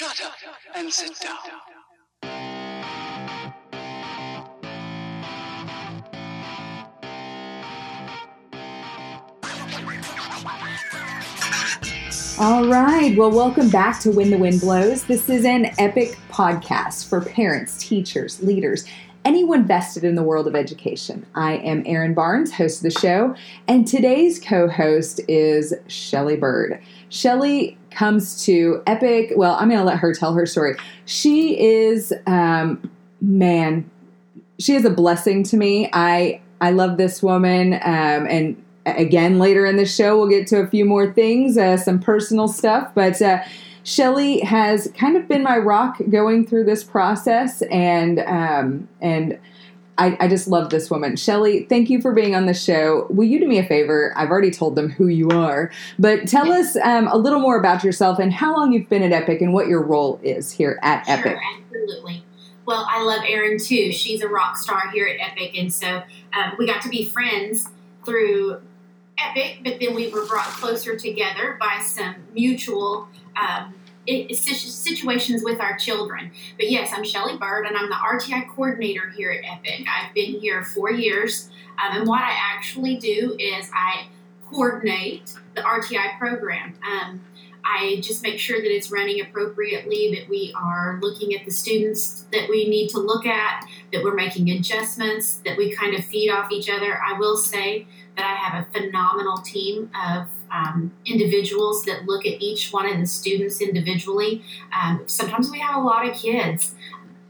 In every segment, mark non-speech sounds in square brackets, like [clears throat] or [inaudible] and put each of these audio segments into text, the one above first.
Shut up and sit down. All right. Well, welcome back to When the Wind Blows. This is an epic podcast for parents, teachers, leaders, anyone vested in the world of education. I am Erin Barnes, host of the show, and today's co host is Shelly Bird. Shelly comes to Epic. Well, I'm going to let her tell her story. She is, um, man, she is a blessing to me. I I love this woman, um, and again later in the show we'll get to a few more things, uh, some personal stuff. But uh, Shelly has kind of been my rock going through this process, and um, and I, I just love this woman. Shelly, thank you for being on the show. Will you do me a favor? I've already told them who you are, but tell us um, a little more about yourself and how long you've been at Epic and what your role is here at Sure, Epic. absolutely. Well, I love Erin too. She's a rock star here at Epic, and so um, we got to be friends through Epic. But then we were brought closer together by some mutual um, situations with our children. But yes, I'm Shelly Bird, and I'm the RTI coordinator here at Epic. I've been here four years, um, and what I actually do is I coordinate the RTI program. Um, I just make sure that it's running appropriately, that we are looking at the students that we need to look at, that we're making adjustments, that we kind of feed off each other. I will say that I have a phenomenal team of um, individuals that look at each one of the students individually. Um, sometimes we have a lot of kids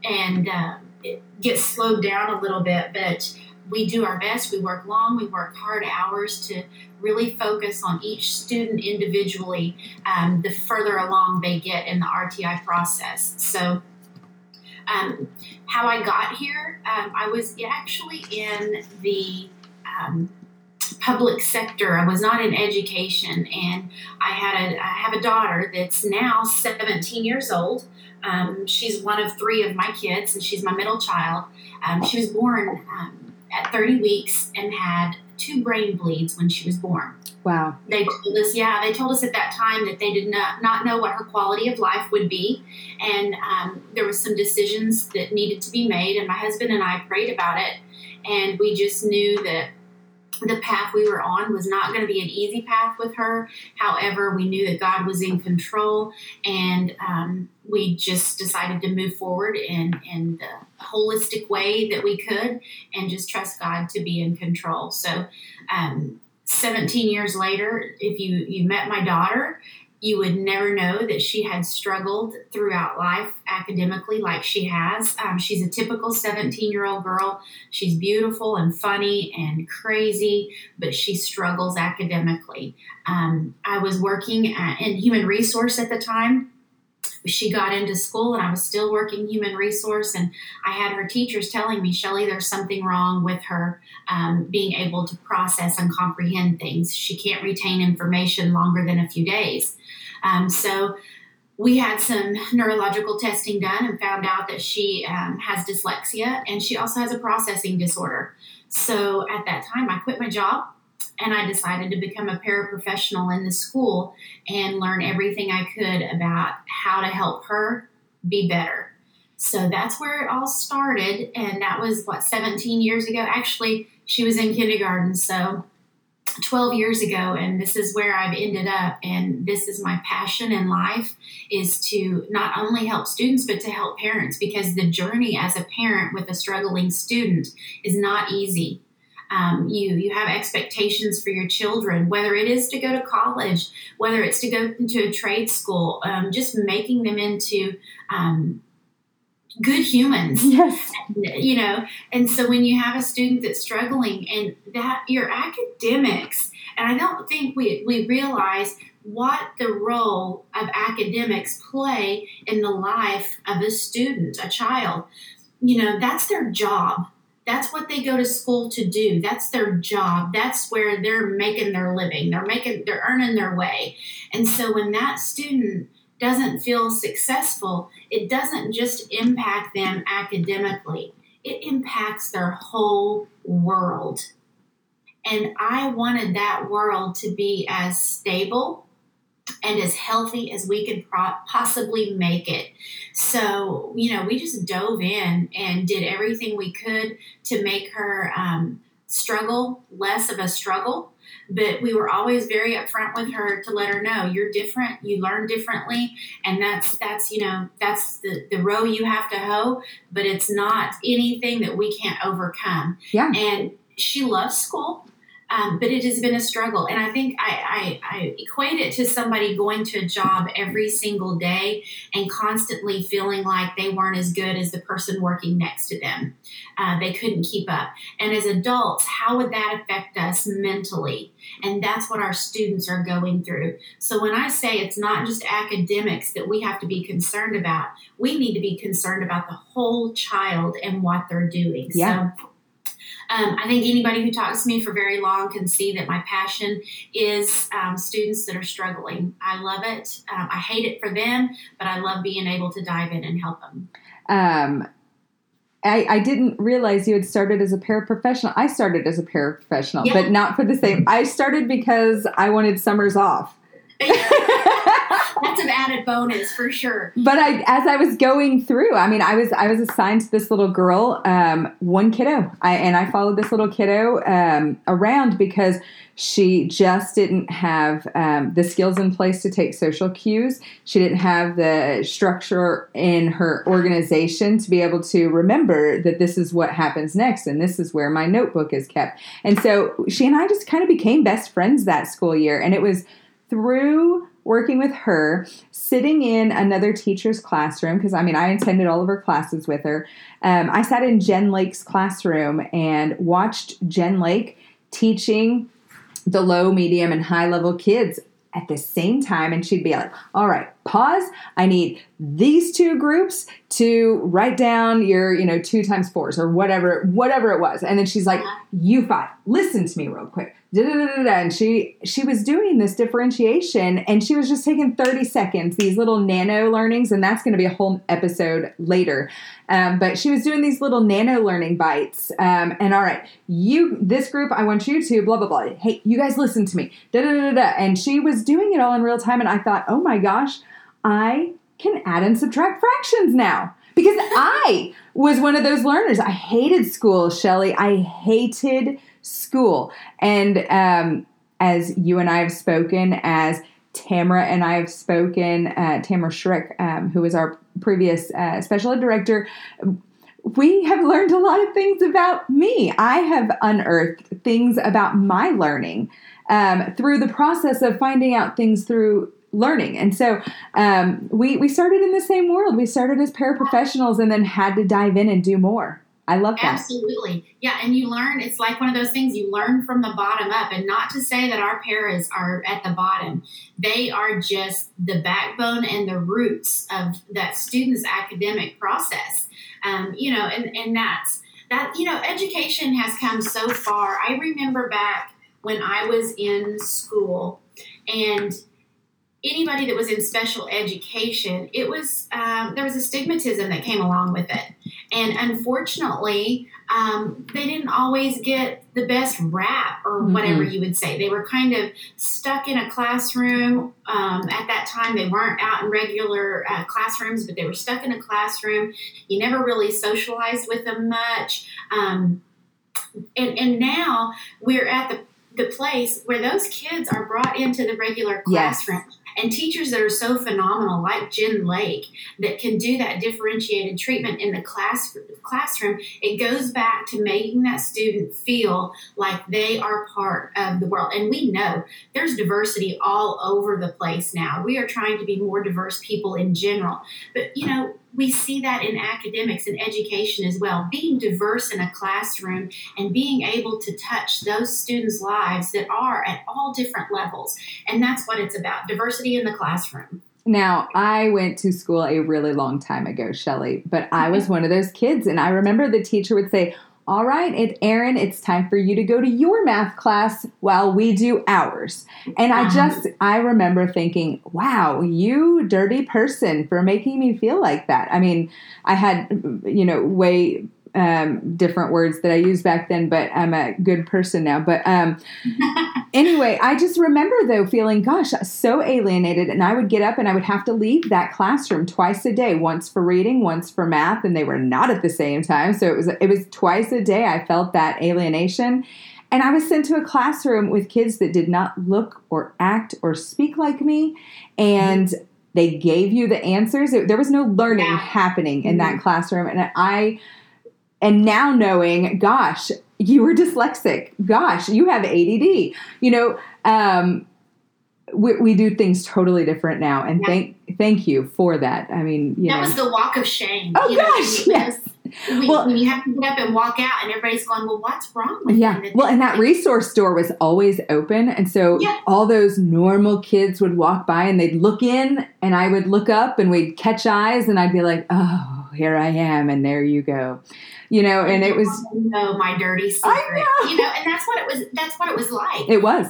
and uh, it gets slowed down a little bit, but we do our best. We work long, we work hard hours to really focus on each student individually um, the further along they get in the RTI process. So, um, how I got here, um, I was actually in the um, public sector. I was not in education, and I had a I have a daughter that's now 17 years old. Um, she's one of three of my kids, and she's my middle child. Um, she was born um, at 30 weeks and had two brain bleeds when she was born Wow. they told us, yeah, they told us at that time that they did not, not know what her quality of life would be. And um, there was some decisions that needed to be made. And my husband and I prayed about it. And we just knew that the path we were on was not going to be an easy path with her. However, we knew that God was in control. And um, we just decided to move forward in, in the holistic way that we could and just trust God to be in control. So, um, 17 years later, if you, you met my daughter, you would never know that she had struggled throughout life academically like she has. Um, she's a typical 17 year old girl. She's beautiful and funny and crazy, but she struggles academically. Um, I was working at, in human resource at the time. She got into school and I was still working human resource, and I had her teachers telling me, Shelly, there's something wrong with her um, being able to process and comprehend things. She can't retain information longer than a few days. Um, so we had some neurological testing done and found out that she um, has dyslexia and she also has a processing disorder. So at that time, I quit my job and I decided to become a paraprofessional in the school and learn everything I could about how to help her be better. So that's where it all started. And that was what, 17 years ago? Actually, she was in kindergarten. So 12 years ago and this is where I've ended up and this is my passion in life is to not only help students but to help parents because the journey as a parent with a struggling student is not easy. Um, you you have expectations for your children, whether it is to go to college, whether it's to go into a trade school, um, just making them into um, good humans. Yes. you know and so when you have a student that's struggling and that your academics and i don't think we, we realize what the role of academics play in the life of a student a child. You know that's their job that's what they go to school to do. That's their job. That's where they're making their living. They're making they're earning their way. And so when that student doesn't feel successful, it doesn't just impact them academically, it impacts their whole world. And I wanted that world to be as stable and as healthy as we could pro- possibly make it. So, you know, we just dove in and did everything we could to make her um, struggle less of a struggle. But we were always very upfront with her to let her know you're different, you learn differently, and that's that's you know that's the the row you have to hoe. But it's not anything that we can't overcome. Yeah. And she loves school. Um, but it has been a struggle. And I think I, I, I, equate it to somebody going to a job every single day and constantly feeling like they weren't as good as the person working next to them. Uh, they couldn't keep up. And as adults, how would that affect us mentally? And that's what our students are going through. So when I say it's not just academics that we have to be concerned about, we need to be concerned about the whole child and what they're doing. Yeah. So um, I think anybody who talks to me for very long can see that my passion is um, students that are struggling. I love it. Um, I hate it for them, but I love being able to dive in and help them. Um, I, I didn't realize you had started as a paraprofessional. I started as a paraprofessional, Yeah. but not for the same. I started because I wanted summers off. [laughs] That's an added bonus for sure. but I, as I was going through, I mean, I was I was assigned to this little girl, um, one kiddo, I, and I followed this little kiddo um, around because she just didn't have um, the skills in place to take social cues. She didn't have the structure in her organization to be able to remember that this is what happens next, and this is where my notebook is kept. And so she and I just kind of became best friends that school year, and it was through working with her, sitting in another teacher's classroom, because I mean, I attended all of her classes with her. Um, I sat in Jen Lake's classroom and watched Jen Lake teaching the low, medium, and high level kids at the same time. And she'd be like, All right, pause. I need these two groups to write down your, you know, two times fours or whatever, whatever it was. And then she's like, You five, listen to me real quick. Da-da-da-da-da. And she she was doing this differentiation and she was just taking 30 seconds, these little nano learnings, and that's going to be a whole episode later. Um, but she was doing these little nano learning bites. Um, and all right, you this group, I want you to blah blah blah. Hey, you guys listen to me. Da da da da. And she was doing it all in real time, and I thought, oh my gosh, I can add and subtract fractions now because [laughs] I was one of those learners. I hated school, Shelly. I hated school. And um, as you and I have spoken, as Tamara and I have spoken, uh, Tamara Schrick, um, who was our previous uh, special ed director, we have learned a lot of things about me. I have unearthed things about my learning um, through the process of finding out things through learning. And so um, we, we started in the same world. We started as paraprofessionals and then had to dive in and do more. I love that. Absolutely. Yeah, and you learn, it's like one of those things you learn from the bottom up. And not to say that our paras are at the bottom, they are just the backbone and the roots of that student's academic process. Um, you know, and, and that's that, you know, education has come so far. I remember back when I was in school and anybody that was in special education, it was um, there was a stigmatism that came along with it, and unfortunately, um, they didn't always get the best rap or whatever you would say. They were kind of stuck in a classroom. Um, at that time, they weren't out in regular uh, classrooms, but they were stuck in a classroom. You never really socialized with them much. Um, and, and now we're at the the place where those kids are brought into the regular Yes. And teachers that are so phenomenal like jen lake that can do that differentiated treatment in the class classroom it goes back to making that student feel like they are part of the world. And we know there's diversity all over the place now. We are trying to be more diverse people in general. But you know we see that in academics and education as well being diverse in a classroom and being able to touch those students' lives that are at all different levels. And that's what it's about diversity in the classroom. Now, I went to school a really long time ago, Shelly, but I was mm-hmm. one of those kids. And I remember the teacher would say, All right, it's Erin, it's time for you to go to your math class while we do ours. And I just, I remember thinking, Wow, you dirty person for making me feel like that. I mean, I had, you know, way um, different words that I used back then, but I'm a good person now. But um, [laughs] anyway, I just remember though feeling, gosh, so alienated. And I would get up and I would have to leave that classroom twice a day, once for reading, once for math, and they were not at the same time. So it was it was twice a day I felt that alienation. And I was sent to a classroom with kids that did not look or act or speak like me. And they gave you the answers. It, there was no learning Yeah. happening in that Mhm. classroom. And I, and now knowing, gosh, you were dyslexic. Gosh, you have ADD. You know, um, we, we do things totally different now. And Yeah. thank thank you for that. I mean, you that know. was the walk of shame. oh know, gosh, when- yes. When, Well- when you have to get up and walk out, and everybody's going, "Well, what's wrong with Yeah. you?" Well, and that resource door was always open. And so Yeah. all those normal kids would walk by and they'd look in and I would look up and we'd catch eyes and I'd be like, oh, here I am. And there you go. You know, and it was, know my dirty secret. I know. You know, and that's what it was. That's what it was like. it was.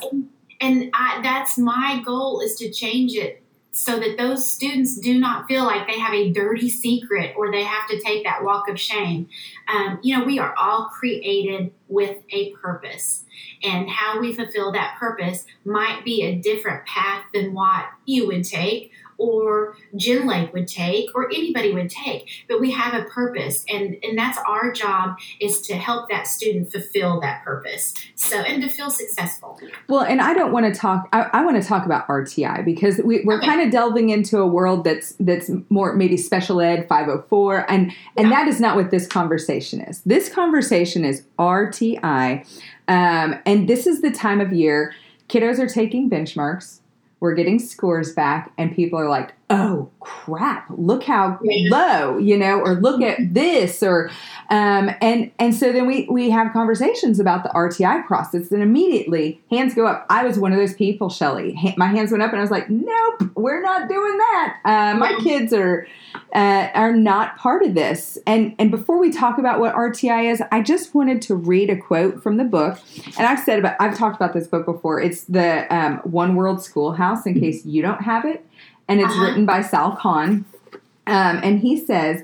and I, that's my goal is to change it so that those students do not feel like they have a dirty secret or they have to take that walk of shame. Um, you know, we are all created with a purpose, and how we fulfill that purpose might be a different path than what you would take. Or Jen Lake would take, or anybody would take, but we have a purpose, and and that's our job is to help that student fulfill that purpose. So and to feel successful. Well, and I don't want to talk. I, I want to talk about RTI because we, we're Okay. kind of delving into a world that's that's more maybe special ed 504, and and Yeah. that is not what this conversation is. This conversation is RTI, um, and this is the time of year kiddos are taking benchmarks. We're getting scores back, and people are like, "Oh crap! Look how low," you know, or "Look at this," or um, and and so then we we have conversations about the RTI process, and immediately hands go up. I was one of those people, Shelly. Ha- my hands went up, and I was like, "Nope, we're not doing that. Uh, my kids are uh, are not part of this." And and before we talk about what RTI is, I just wanted to read a quote from the book, and I've said about I've talked about this book before. It's the um, One World Schoolhouse, in case you don't have it, and it's Uh-huh. written by Sal Khan, um, and he says.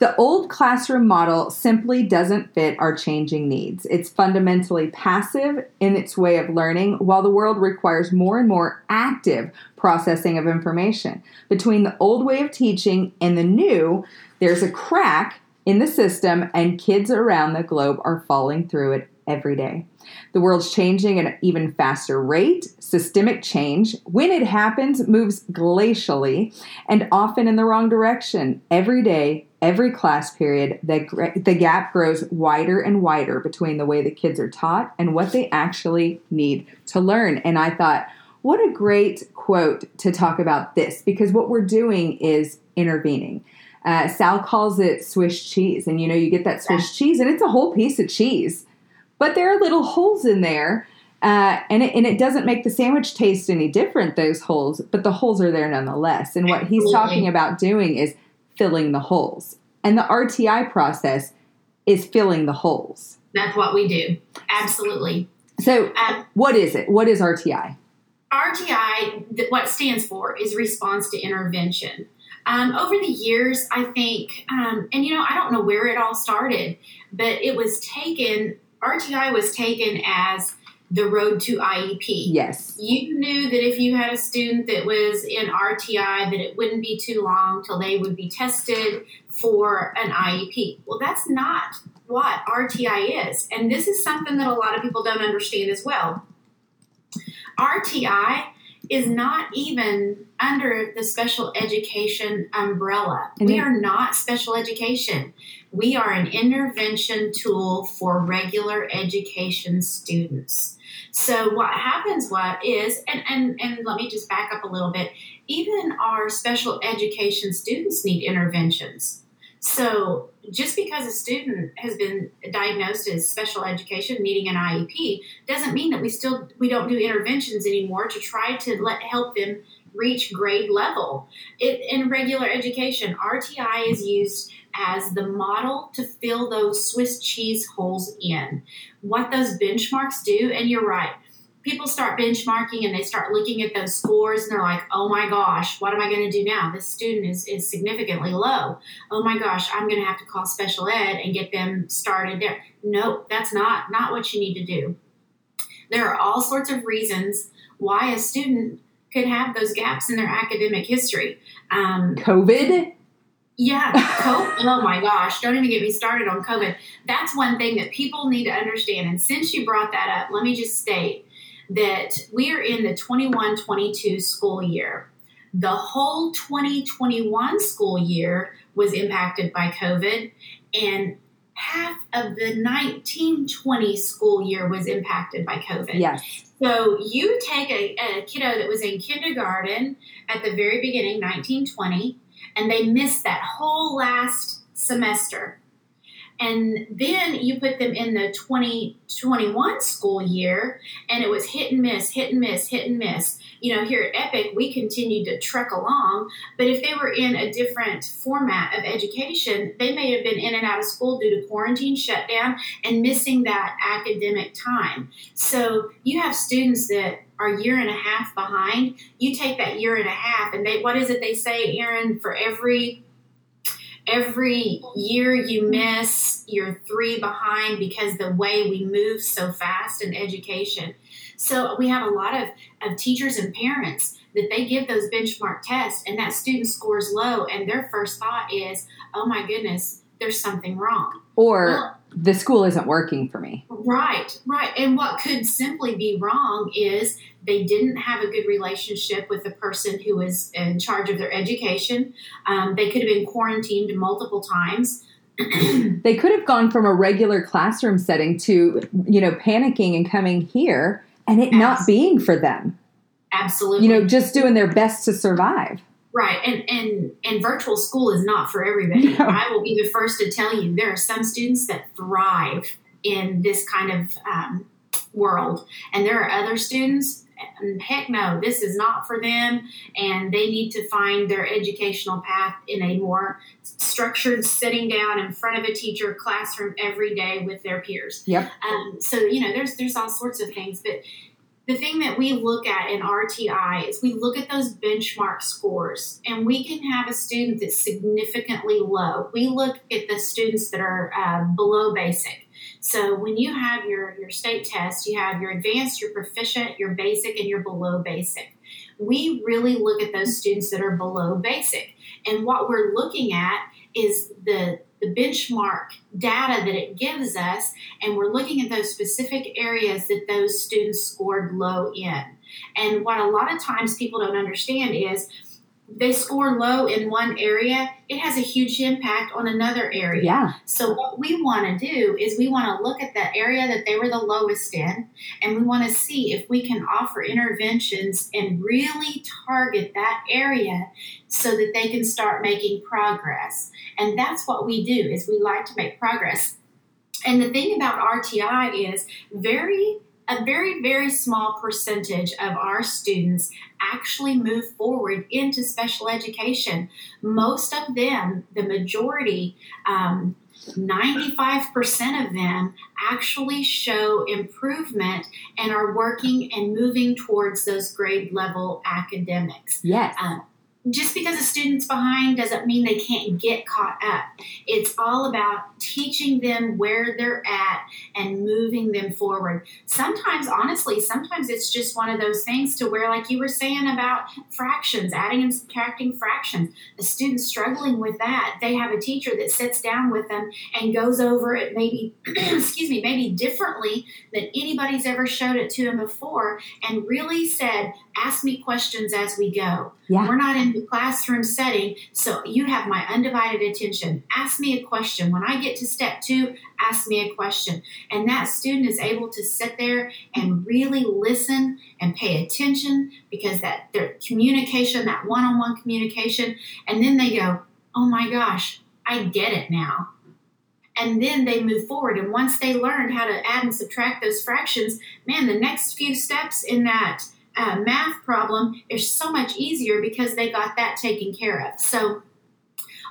The old classroom model simply doesn't fit our changing needs. It's fundamentally passive in its way of learning, while the world requires more and more active processing of information. Between the old way of teaching and the new, there's a crack in the system, and kids around the globe are falling through it every day. The world's changing at an even faster rate. Systemic change, when it happens, moves glacially and often in the wrong direction. Every day, every class period, the, the gap grows wider and wider between the way the kids are taught and what they actually need to learn. And I thought, what a great quote to talk about this because what we're doing is intervening. Uh, Sal calls it Swiss cheese, and you know, you get that Swiss cheese, and it's a whole piece of cheese, but there are little holes in there. Uh, and it, and it doesn't make the sandwich taste any different those holes but the holes are there nonetheless and what he's talking about doing is filling the holes and the rti process is filling the holes That's what we do. Absolutely. so Um, what is it what is rti RTI, th- what stands for is response to intervention. Um, over the years, I think, um, and you know, I don't know where it all started, but it was taken, RTI was taken as the road to IEP. yes You knew that if you had a student that was in RTI, that it wouldn't be too long till they would be tested for an IEP. Well, that's not what RTI is. And this is something that a lot of people don't understand as well. RTI is not even under the special education umbrella. And we it- are not special education. We are an intervention tool for regular education students. So what happens what is and, and and let me just back up a little bit. Even our special education students need interventions. So just because a student has been diagnosed as special education needing an IEP doesn't mean that we still we don't do interventions anymore to try to let help them reach grade level. It, in regular education, RTI is used as the model to fill those Swiss cheese holes in. What those benchmarks do, and you're right, people start benchmarking and they start looking at those scores and they're like, oh my gosh, what am I going to do now? This student is, is significantly low. Oh my gosh, I'm going to have to call special ed and get them started there. No, that's not not what you need to do. There are all sorts of reasons why a student could have those gaps in their academic history. Um, COVID? yeah, [laughs] COVID. oh my gosh, don't even get me started on COVID. That's one thing that people need to understand. And since you brought that up, let me just state that we are in the 21 22 school year. The whole 2021 school year was impacted by COVID, and half of the 1920 school year was impacted by COVID. Yes. So you take a, a kiddo that was in kindergarten at the very beginning, 1920, and they missed that whole last semester. And then you put them in the 2021 school year, and it was hit and miss, hit and miss, hit and miss. You know, here at Epic, we continued to trek along, but if they were in a different format of education, they may have been in and out of school due to quarantine shutdown and missing that academic time. So you have students that are year and a half behind. You take that year and a half, and they what is it they say, Erin? For every every year you miss, you're three behind because the way we move so fast in education. So we have a lot of, of teachers and parents that they give those benchmark tests and that student scores low and their first thought is, oh my goodness, there's something wrong. Or Well- the school isn't working for me. Right, right. And what could simply be wrong is they didn't have a good relationship with the person who was in charge of their education. Um, they could have been quarantined multiple times. [clears throat] They could have gone from a regular classroom setting to, you know, panicking and coming here and it not being for them. Absolutely. You know, just doing their best to survive. Right, and and and virtual school is not for everybody. No. I will be the first to tell you there are some students that thrive in this kind of um, world, and there are other students. And Heck no, this is not for them, and they need to find their educational path in a more structured, sitting down in front of a teacher classroom every day with their peers. Yep. Um, so you know, there's there's all sorts of things, but the thing that we look at in RTI is we look at those benchmark scores, and we can have a student that's significantly low. We look at the students that are uh, below basic. So when you have your your state test, you have your advanced, your proficient, your basic, and your below basic. We really look at those students that are below basic, and what we're looking at is the the benchmark data that it gives us and we're looking at those specific areas that those students scored low in. And what a lot of times people don't understand is they score low in one area, it has a huge impact on another area. Yeah. So what we want to do is we want to look at that area that they were the lowest in and we want to see if we can offer interventions and really target that area so that they can start making progress. And that's what we do is we like to make progress. And the thing about RTI is very a very very small percentage of our students actually move forward into special education. Most of them, the majority, um, 95% of them actually show improvement and are working and moving towards those grade level academics. Yes. Um, just because a student's behind doesn't mean they can't get caught up. It's all about teaching them where they're at and moving them forward. Sometimes, honestly, sometimes it's just one of those things to where, like you were saying about fractions, adding and subtracting fractions, a student struggling with that, they have a teacher that sits down with them and goes over it maybe, [clears throat] excuse me, maybe differently than anybody's ever showed it to them before and really said, ask me questions as we go. Yeah. We're not in the classroom setting, so you have my undivided attention. Ask me a question. When I get to step two, ask me a question. And that student is able to sit there and really listen and pay attention because that their communication, that one-on-one communication, and then they go, "Oh my gosh, I get it now." And then they move forward. And once they learned how to add and subtract those fractions, man, the next few steps in that uh, math problem is so much easier because they got that taken care of. So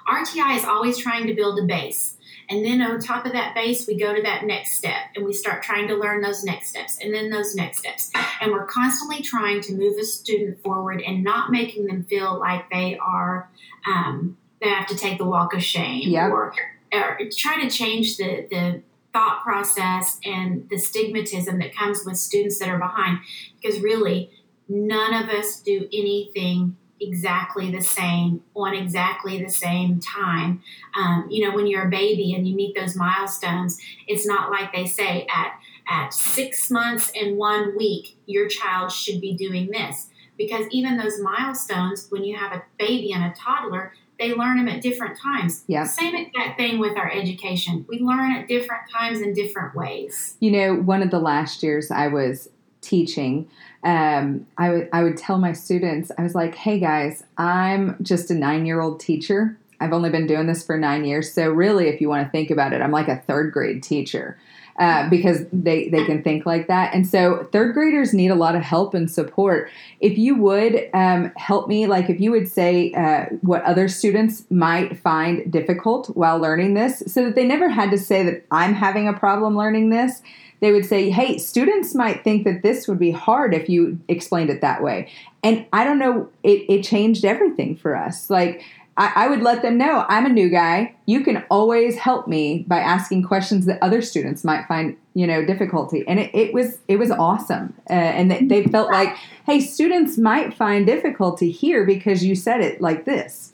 RTI is always trying to build a base. And then on top of that base, we go to that next step and we start trying to learn those next steps and then those next steps. And we're constantly trying to move a student forward and not making them feel like they are, um, they have to take the walk of shame Yep. or, or try to change the, the thought process and the stigmatism that comes with students that are behind because really none of us do anything exactly the same on exactly the same time um, you know when you're a baby and you meet those milestones it's not like they say at at six months and one week your child should be doing this because even those milestones when you have a baby and a toddler they learn them at different times. Yeah. Same exact thing with our education. We learn at different times in different ways. You know, one of the last years I was teaching, um, I would I would tell my students, I was like, "Hey guys, I'm just a nine year old teacher. I've only been doing this for nine years, so really, if you want to think about it, I'm like a third grade teacher." Uh, because they, they can think like that. And so third graders need a lot of help and support. If you would um, help me, like if you would say uh, what other students might find difficult while learning this, so that they never had to say that I'm having a problem learning this. They would say, hey, students might think that this would be hard if you explained it that way. And I don't know, it, it changed everything for us. Like, I, I would let them know I'm a new guy. You can always help me by asking questions that other students might find, you know, difficulty. And it, it was it was awesome, uh, and they, they felt like, hey, students might find difficulty here because you said it like this.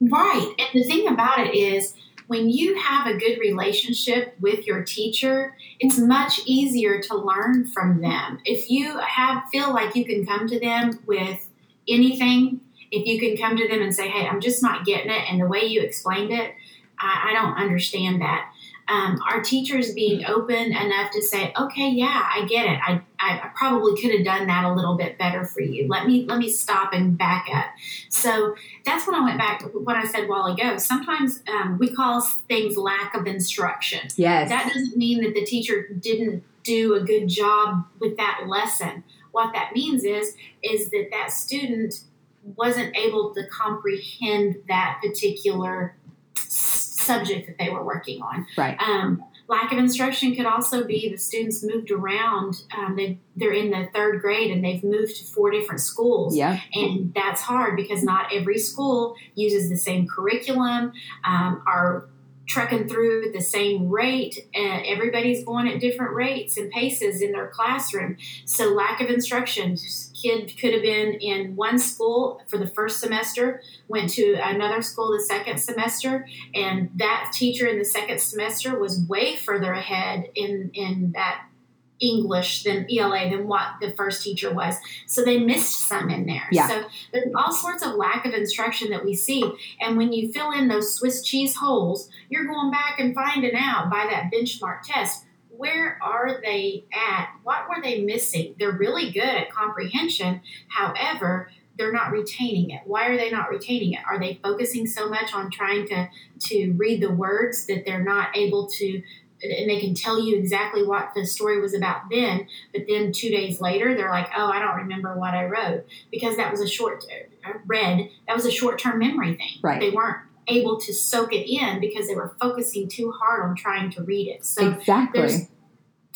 Right. And the thing about it is, when you have a good relationship with your teacher, it's much easier to learn from them. If you have feel like you can come to them with anything, if you can come to them and say, "Hey, I'm just not getting it," and the way you explained it, I, I don't understand that. Um, our teachers being open enough to say, "Okay, yeah, I get it. I, I probably could have done that a little bit better for you. Let me let me stop and back up." So that's when I went back to what I said a while ago. Sometimes um, we call things lack of instruction. Yes. That doesn't mean that the teacher didn't do a good job with that lesson. What that means is is that that student wasn't able to comprehend that particular subject that they were working on. Right. Um, lack of instruction could also be the students moved around. Um, they, they're in the third grade and they've moved to four different schools. Yeah. And that's hard because not every school uses the same curriculum. Um, our trucking through at the same rate. and everybody's going at different rates and paces in their classroom. So lack of instruction. Kid could have been in one school for the first semester, went to another school the second semester, and that teacher in the second semester was way further ahead in in that English than ELA than what the first teacher was. So they missed some in there. Yeah. So there's all sorts of lack of instruction that we see. And when you fill in those Swiss cheese holes, you're going back and finding out by that benchmark test where are they at? What were they missing? They're really good at comprehension. However, they're not retaining it. Why are they not retaining it? Are they focusing so much on trying to to read the words that they're not able to and they can tell you exactly what the story was about then, but then two days later they're like, "Oh, I don't remember what I wrote," because that was a short uh, read. That was a short term memory thing. Right. They weren't able to soak it in because they were focusing too hard on trying to read it. So exactly. there's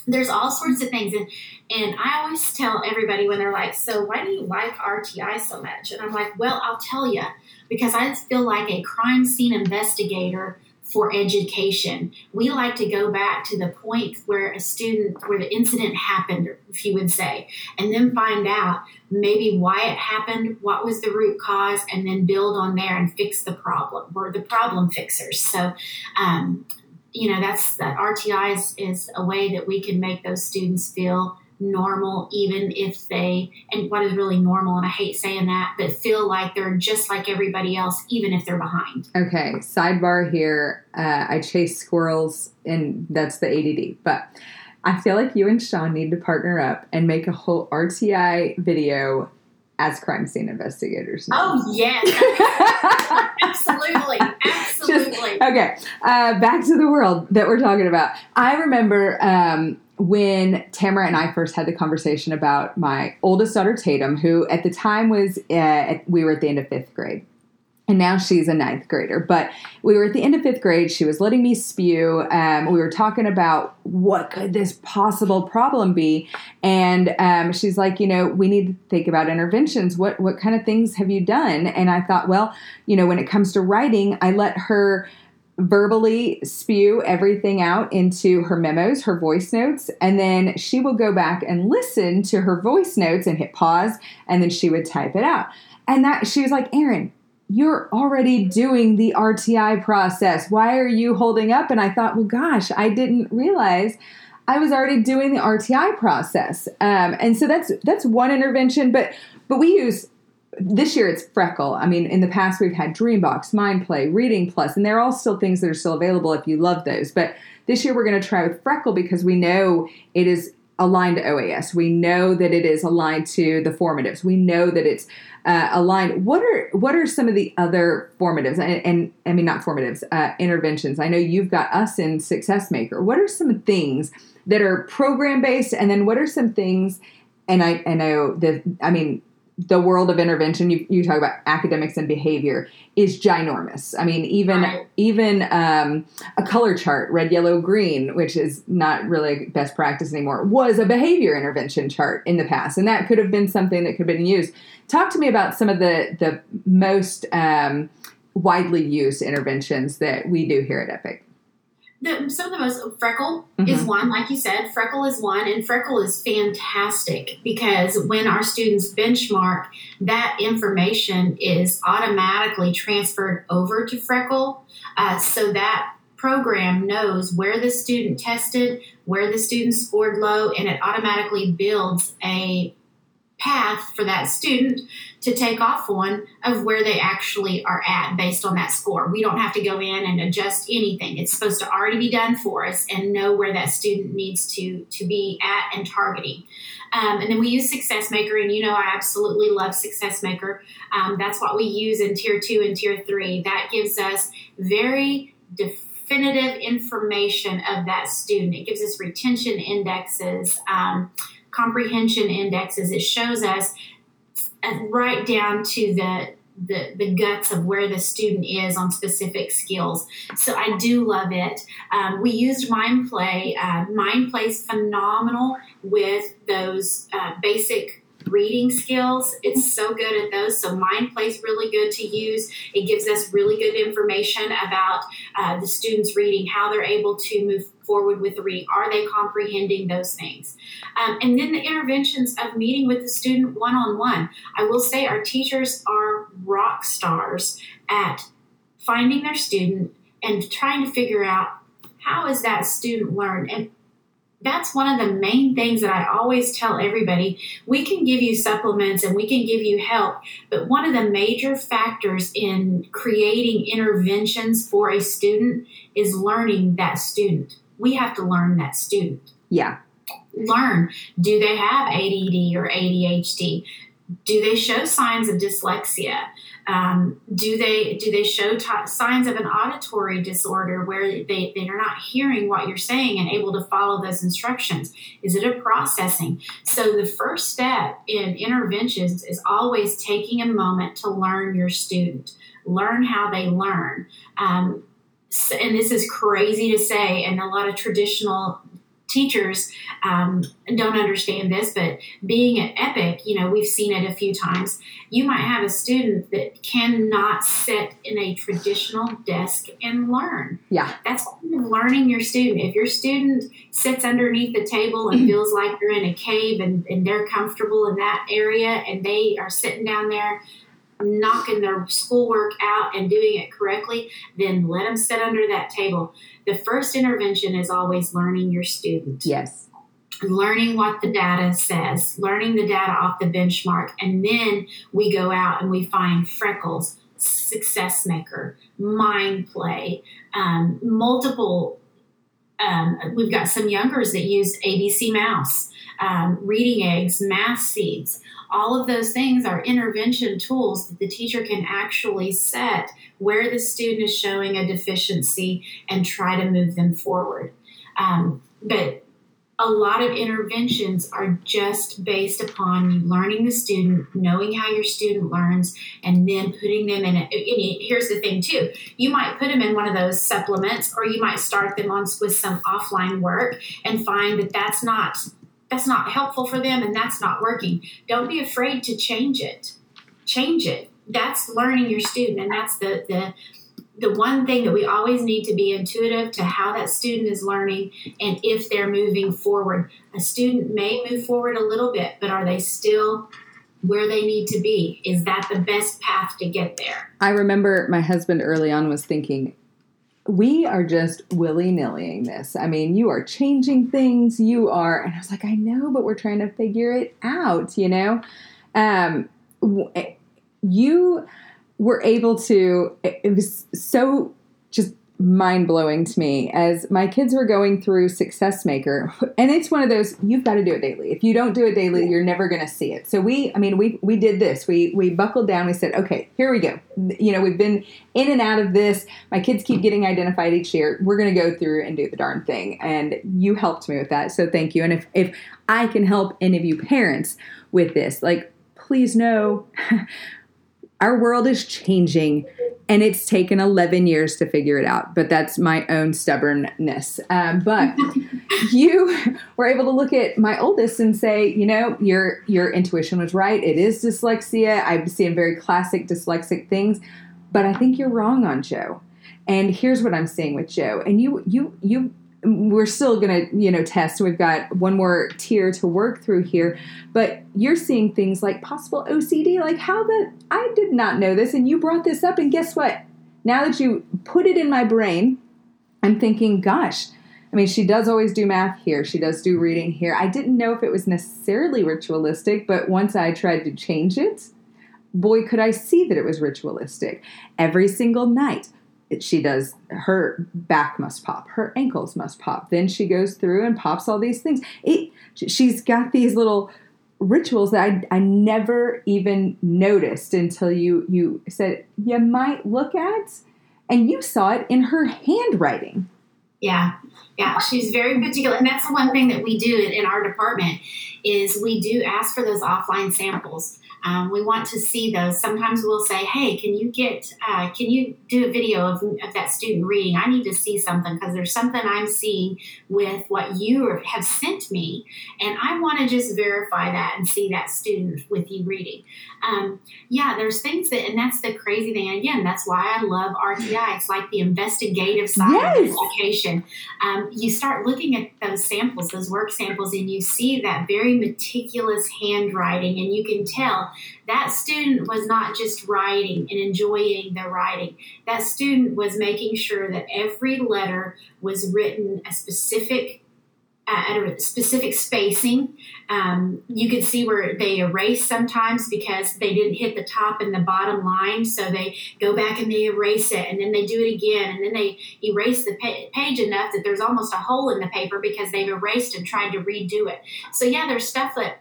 there's all sorts of things and and I always tell everybody when they're like, "So why do you like RTI so much?" And I'm like, "Well, I'll tell you because I feel like a crime scene investigator for education. We like to go back to the point where a student, where the incident happened, if you would say, and then find out maybe why it happened, what was the root cause, and then build on there and fix the problem. We're the problem fixers. So, um, you know, that's that RTI is, is a way that we can make those students feel normal even if they and what is really normal and i hate saying that but feel like they're just like everybody else even if they're behind Okay, sidebar here. Uh, I chase squirrels, and that's the ADD. But I feel like you and Sean need to partner up and make a whole RTI video as crime scene investigators. now. oh yes [laughs] absolutely absolutely Okay, uh, back to the world that we're talking about. I remember um, when Tamara and I first had the conversation about my oldest daughter, Tatum, who at the time was, uh, we were at the end of fifth grade. And now she's a ninth grader. But we were at the end of fifth grade. She was letting me spew. Um, we were talking about what could this possible problem be. And um, she's like, you know, we need to think about interventions. What what kind of things have you done? And I thought, well, you know, when it comes to writing, I let her verbally spew everything out into her memos, her voice notes, and then she will go back and listen to her voice notes and hit pause, and then she would type it out. And that she was like, Erin, you're already doing the RTI process. Why are you holding up? And I thought, well, gosh, I didn't realize I was already doing the RTI process. Um, and so that's that's one intervention, but but we use this year it's Freckle. I mean, in the past we've had Dreambox, MindPlay, Reading Plus, and they're all still things that are still available if you love those. But this year we're going to try with Freckle because we know it is aligned to OAS. We know that it is aligned to the formatives. We know that it's uh, aligned. What are what are some of the other formatives and, and I mean not formatives uh, interventions? I know you've got us in Success Maker. What are some things that are program based, and then what are some things? And I, I know that I mean the world of intervention you, you talk about academics and behavior is ginormous. I mean even right. even um, a color chart red yellow green which is not really best practice anymore was a behavior intervention chart in the past. And that could have been something that could have been used. Talk to me about some of the the most um, widely used interventions that we do here at epic the, some of the most freckle mm-hmm. is one like you said freckle is one and freckle is fantastic because when our students benchmark that information is automatically transferred over to freckle uh, so that program knows where the student tested where the student scored low and it automatically builds a path for that student to take off on of where they actually are at based on that score. We don't have to go in and adjust anything. It's supposed to already be done for us and know where that student needs to to be at and targeting. Um, and then we use Success Maker, and you know I absolutely love Success Maker. Um, that's what we use in Tier Two and Tier Three. That gives us very definitive information of that student. It gives us retention indexes. Um, comprehension indexes. It shows us uh, right down to the the, the guts of where the student is on specific skills. So I do love it. Um, we used MindPlay. Uh, MindPlay is phenomenal with those uh, basic reading skills. It's so good at those. So MindPlay is really good to use. It gives us really good information about uh, the students reading, how they're able to move forward with the reading. Are they comprehending those things? Um, and then the interventions of meeting with the student one on one. I will say our teachers are rock stars at finding their student and trying to figure out how is that student learn and that's one of the main things that I always tell everybody. We can give you supplements and we can give you help, but one of the major factors in creating interventions for a student is learning that student. We have to learn that student. Yeah. Learn do they have ADD or ADHD? Do they show signs of dyslexia? Um, do they do they show t- signs of an auditory disorder where they, they are not hearing what you're saying and able to follow those instructions? Is it a processing? So the first step in interventions is always taking a moment to learn your student, learn how they learn. Um, and this is crazy to say, and a lot of traditional teachers um, don't understand this, but being at Epic, you know, we've seen it a few times. You might have a student that cannot sit in a traditional desk and learn. Yeah. That's learning your student. If your student sits underneath the table and feels like you're in a cave and, and they're comfortable in that area and they are sitting down there knocking their schoolwork out and doing it correctly, then let them sit under that table. The first intervention is always learning your student. Yes. Learning what the data says, learning the data off the benchmark, and then we go out and we find freckles, success maker, MindPlay, um, multiple. Um, we've got some youngers that use ABC Mouse, um, reading eggs, math seeds all of those things are intervention tools that the teacher can actually set where the student is showing a deficiency and try to move them forward. Um, but a lot of interventions are just based upon learning the student, knowing how your student learns, and then putting them in. A, here's the thing, too: you might put them in one of those supplements, or you might start them on with some offline work and find that that's not that's not helpful for them and that's not working. Don't be afraid to change it. Change it. That's learning your student, and that's the the the one thing that we always need to be intuitive to how that student is learning and if they're moving forward. A student may move forward a little bit, but are they still where they need to be? Is that the best path to get there? I remember my husband early on was thinking, we are just willy nillying this. I mean, you are changing things. You are, and I was like, I know, but we're trying to figure it out, you know? Um, you were able to, it was so just mind blowing to me as my kids were going through SuccessMaker, and it's one of those you've got to do it daily. If you don't do it daily, you're never going to see it. So we, I mean, we we did this. We we buckled down. We said, okay, here we go. You know, we've been in and out of this. My kids keep getting identified each year. We're going to go through and do the darn thing. And you helped me with that, so thank you. And if if I can help any of you parents with this, like please know. [laughs] our world is changing and it's taken 11 years to figure it out but that's my own stubbornness. Um, but [laughs] you were able to look at my oldest and say you know your your intuition was right. It is dyslexia. I'm seeing very classic dyslexic things but i think you're wrong on joe. And here's what i'm seeing with joe. And you you you we're still going to you know test. We've got one more tier to work through here. But you're seeing things like possible ocd like how the i did not know this and you brought this up and guess what? Now that you put it in my brain i'm thinking gosh i mean she does always do math here. She does do reading here. I didn't know if it was necessarily ritualistic but once i tried to change it boy could i see that it was ritualistic. Every single night she does her back must pop her ankles must pop. Then she goes through and pops all these things. It, she's got these little rituals that I, I never even noticed until you you said you might look at and you saw it in her handwriting. Yeah yeah she's very particular and that's the one thing that we do in, in our department is we do ask for those offline samples um, we want to see those. Sometimes we'll say, "Hey, can you get? Uh, can you do a video of, of that student reading? I need to see something because there's something I'm seeing with what you have sent me, and I want to just verify that and see that student with you reading." Um, yeah, there's things that, and that's the crazy thing. Again, that's why I love RTI. It's like the investigative side yes. of education. Um, you start looking at those samples, those work samples, and you see that very meticulous handwriting, and you can tell that student was not just writing and enjoying the writing. That student was making sure that every letter was written a specific at a specific spacing. Um, you can see where they erase sometimes because they didn't hit the top and the bottom line. So they go back and they erase it and then they do it again and then they erase the pa- page enough that there's almost a hole in the paper because they've erased and tried to redo it. So, yeah, there's stuff that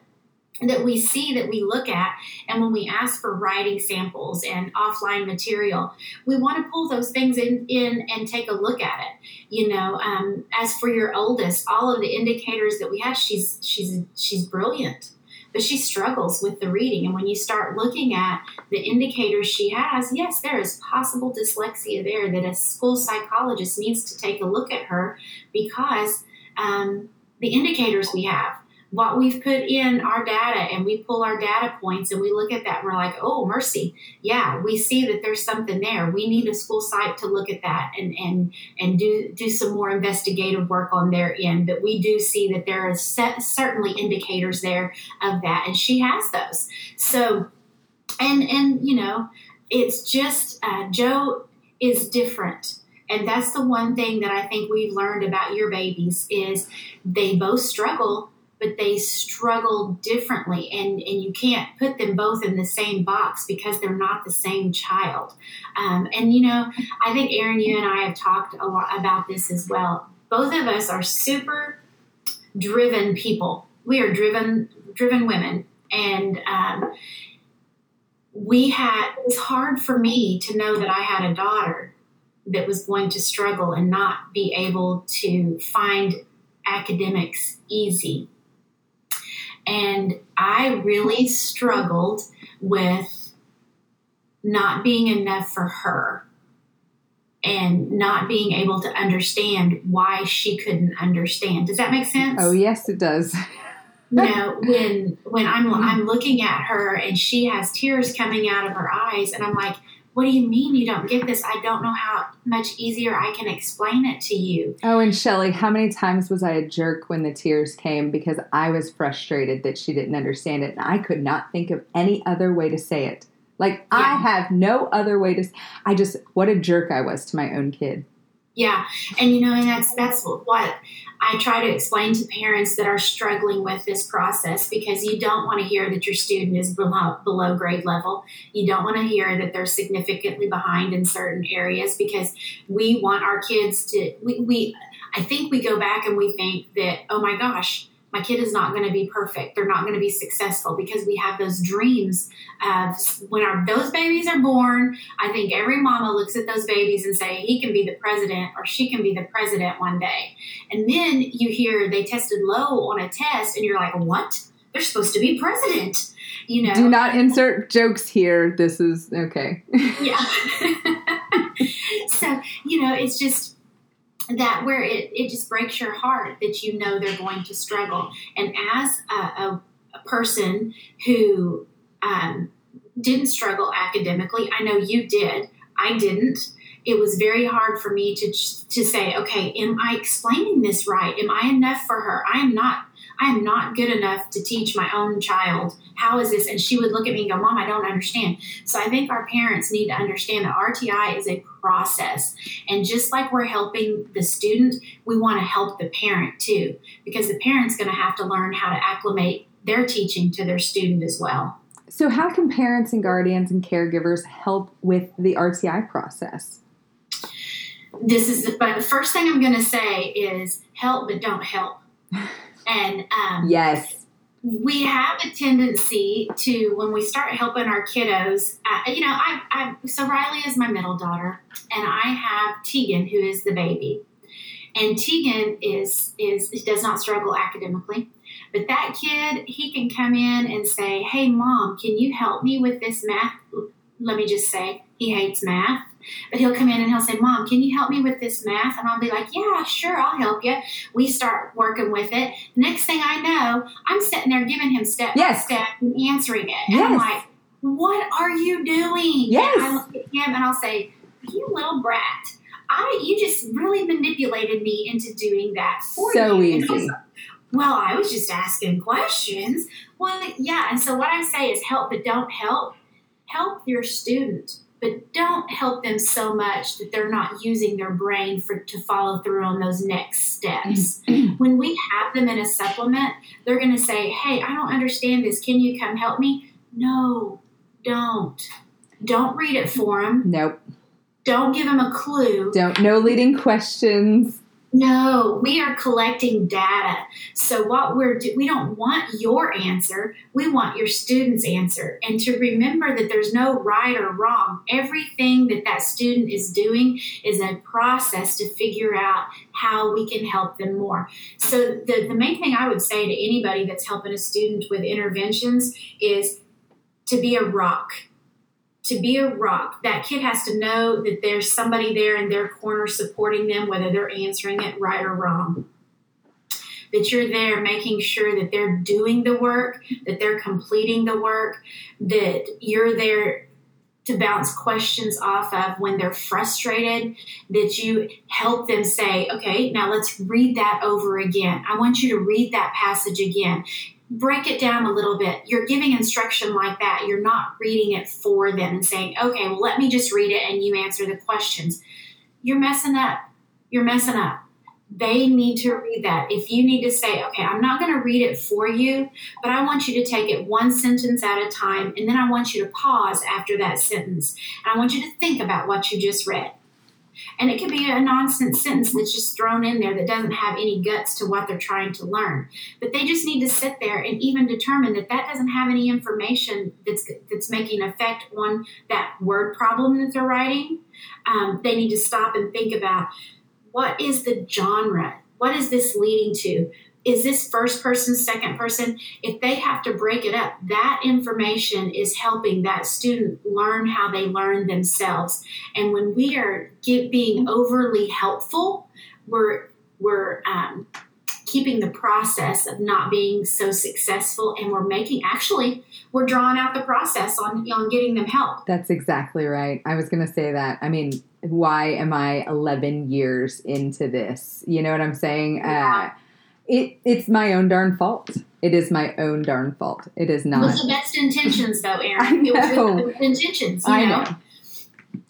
that we see that we look at and when we ask for writing samples and offline material we want to pull those things in, in and take a look at it. You know um, as for your oldest all of the indicators that we have she's she's she's brilliant but she struggles with the reading. And when you start looking at the indicators she has yes there is possible dyslexia there that a school psychologist needs to take a look at her because um, the indicators we have what we've put in our data and we pull our data points and we look at that and we're like, oh, mercy. Yeah, we see that there's something there. We need a school site to look at that and, and, and do, do some more investigative work on their end. But we do see that there are set, certainly indicators there of that. And she has those. So, and, and, you know, it's just, uh, Joe is different and that's the one thing that i think we've learned about your babies is they both struggle but they struggle differently and, and you can't put them both in the same box because they're not the same child. Um, and you know i think Erin you and i have talked a lot about this as well. Both of us are super driven people. We are driven driven women and um, we had it's hard for me to know that i had a daughter that was going to struggle and not be able to find academics easy and I really struggled with not being enough for her and not being able to understand why she couldn't understand. Does that make sense? Oh, yes, it does. [laughs] you know, [laughs] when when I'm I'm looking at her and she has tears coming out of her eyes and I'm like, what do you mean you don't get this? I don't know how much easier I can explain it to you. Oh, and Shelly, how many times was I a jerk when the tears came because I was frustrated that she didn't understand it and I could not think of any other way to say it. Like I have no other way to I just what a jerk I was to my own kid. Yeah, and you know, and that's that's what I try to explain to parents that are struggling with this process because you don't want to hear that your student is below, below grade level. You don't want to hear that they're significantly behind in certain areas because we want our kids to. We, we I think we go back and we think that oh my gosh. My kid is not going to be perfect. They're not going to be successful because we have those dreams of when our those babies are born. I think every mama looks at those babies and say he can be the president or she can be the president one day. And then you hear they tested low on a test and you're like, "What? They're supposed to be president." You know. Do not insert jokes here. This is okay. Yeah. [laughs] so, you know, it's just that where it, it just breaks your heart that you know they're going to struggle. And as a, a, a person who um, didn't struggle academically, I know you did, I didn't. It was very hard for me to to say, okay, am I explaining this right? Am I enough for her? I am not. I am not good enough to teach my own child. How is this? And she would look at me and go, Mom, I don't understand. So I think our parents need to understand that RTI is a process. And just like we're helping the student, we want to help the parent too, because the parent's going to have to learn how to acclimate their teaching to their student as well. So how can parents and guardians and caregivers help with the RTI process? This is, the first thing I'm going to say is help, but don't help. [laughs] And um, Yes. we have a tendency to when we start helping our kiddos uh, you know I, I so riley is my middle daughter and i have tegan who is the baby. And tegan is is does not struggle academically but that kid he can come in and say hey mom can you help me with this math? Let me just say he hates math but he'll come in and he'll say mom can you help me with this math? And i'll be like yeah sure i'll help you. We start working with it. Next thing i know i'm sitting there giving him step Yes. by step and answering it. And i'm like what are you doing? Yes. and i look at him and i'll say you little brat. I you just really manipulated me into doing that for So you. He'll easy. well i was just asking questions. Well yeah and so what i say is help but don't help. Help your student but don't help them so much that they're not using their brain for to follow through on those next steps. [clears throat] Mm-hmm. when we have them in a supplement, they're going to say, "Hey, I don't understand this. Can you come help me?" No, don't. Don't read it for them. Nope. Don't give them a clue. Don't no leading questions. No, we are collecting data. So what we're do- we don't want your answer. We want your student's answer. And to remember that there's no right or wrong. Everything that that student is doing is a process to figure out how we can help them more. So the, the main thing I would say to anybody that's helping a student with interventions is to be a rock to be a rock, that kid has to know that there's somebody there in their corner supporting them, whether they're answering it right or wrong. That you're there making sure that they're doing the work, that they're completing the work, that you're there to bounce questions off of when they're frustrated, that you help them say, okay, now let's read that over again. I want you to read that passage again break it down a little bit. You're giving instruction like that. You're not reading it for them and saying, okay, well, let me just read it and you answer the questions. You're messing up. You're messing up. They need to read that. If you need to say, okay, I'm not going to read it for you, but I want you to take it one sentence at a time, and then I want you to pause after that sentence. And I want you to think about what you just read. And it could be a nonsense sentence that's just thrown in there that doesn't have any guts to what they're trying to learn. But they just need to sit there and even determine that that doesn't have any information that's that's making effect on that word problem that they're writing. Um, they need to stop and think about what is the genre? What is this leading to? Is this first person, second person? If they have to break it up, that information is helping that student learn how they learn themselves. And when we are get, being overly helpful, we're we're um, keeping the process of not being so successful and we're making actually we're drawing out the process on on getting them help That's exactly right. I was going to say that. I mean, why am I 11 years into this? You know what I'm saying? Yeah. Uh, it it's my own darn fault. It is my own darn fault. It is not with not. the best intentions though I Erin it was know. with the intentions you I know, know.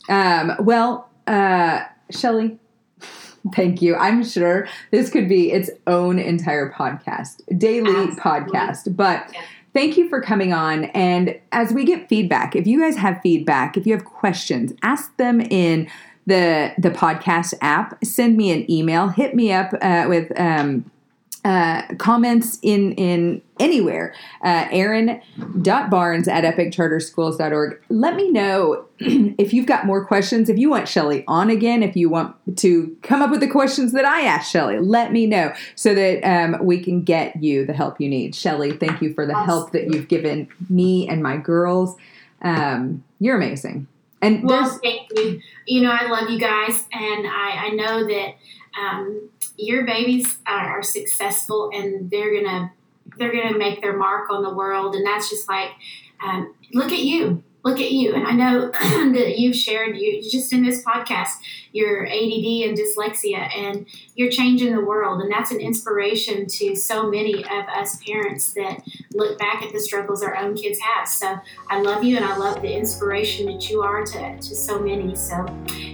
Um, well, uh, Shelly, [laughs] thank you. I'm sure this could be its own entire podcast, daily Absolutely. podcast. But Yeah. thank you for coming on. And as we get feedback, if you guys have feedback, if you have questions, ask them in the the podcast app. Send me an email. Hit me up uh, with. Um, uh, comments in in anywhere. Uh, erin.barnes at epiccharterschools.org let me know [clears throat] if you've got more questions. If you want shelly on again if you want to come up with the questions that i asked shelly let me know so that um, we can get you the help you need. Shelly thank you for the help that you've given me and my girls. Um, you're amazing. And Well, thank you. You know, I love you guys, and I, I know that um, your babies are, are successful, and they're gonna they're gonna make their mark on the world, and that's just like, um, look at you, look at you, and I know [clears throat] that you've shared you just in this podcast your ADD and dyslexia, and you're changing the world, and that's an inspiration to so many of us parents that look back at the struggles our own kids have. So I love you and I love the inspiration that you are to, to so many. So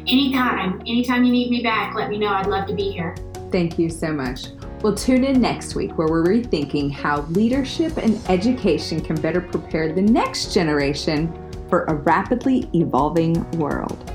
anytime, anytime you need me back, let me know. I'd love to be here. Thank you so much. We'll tune in next week where we're rethinking how leadership and education can better prepare the next generation for a rapidly evolving world.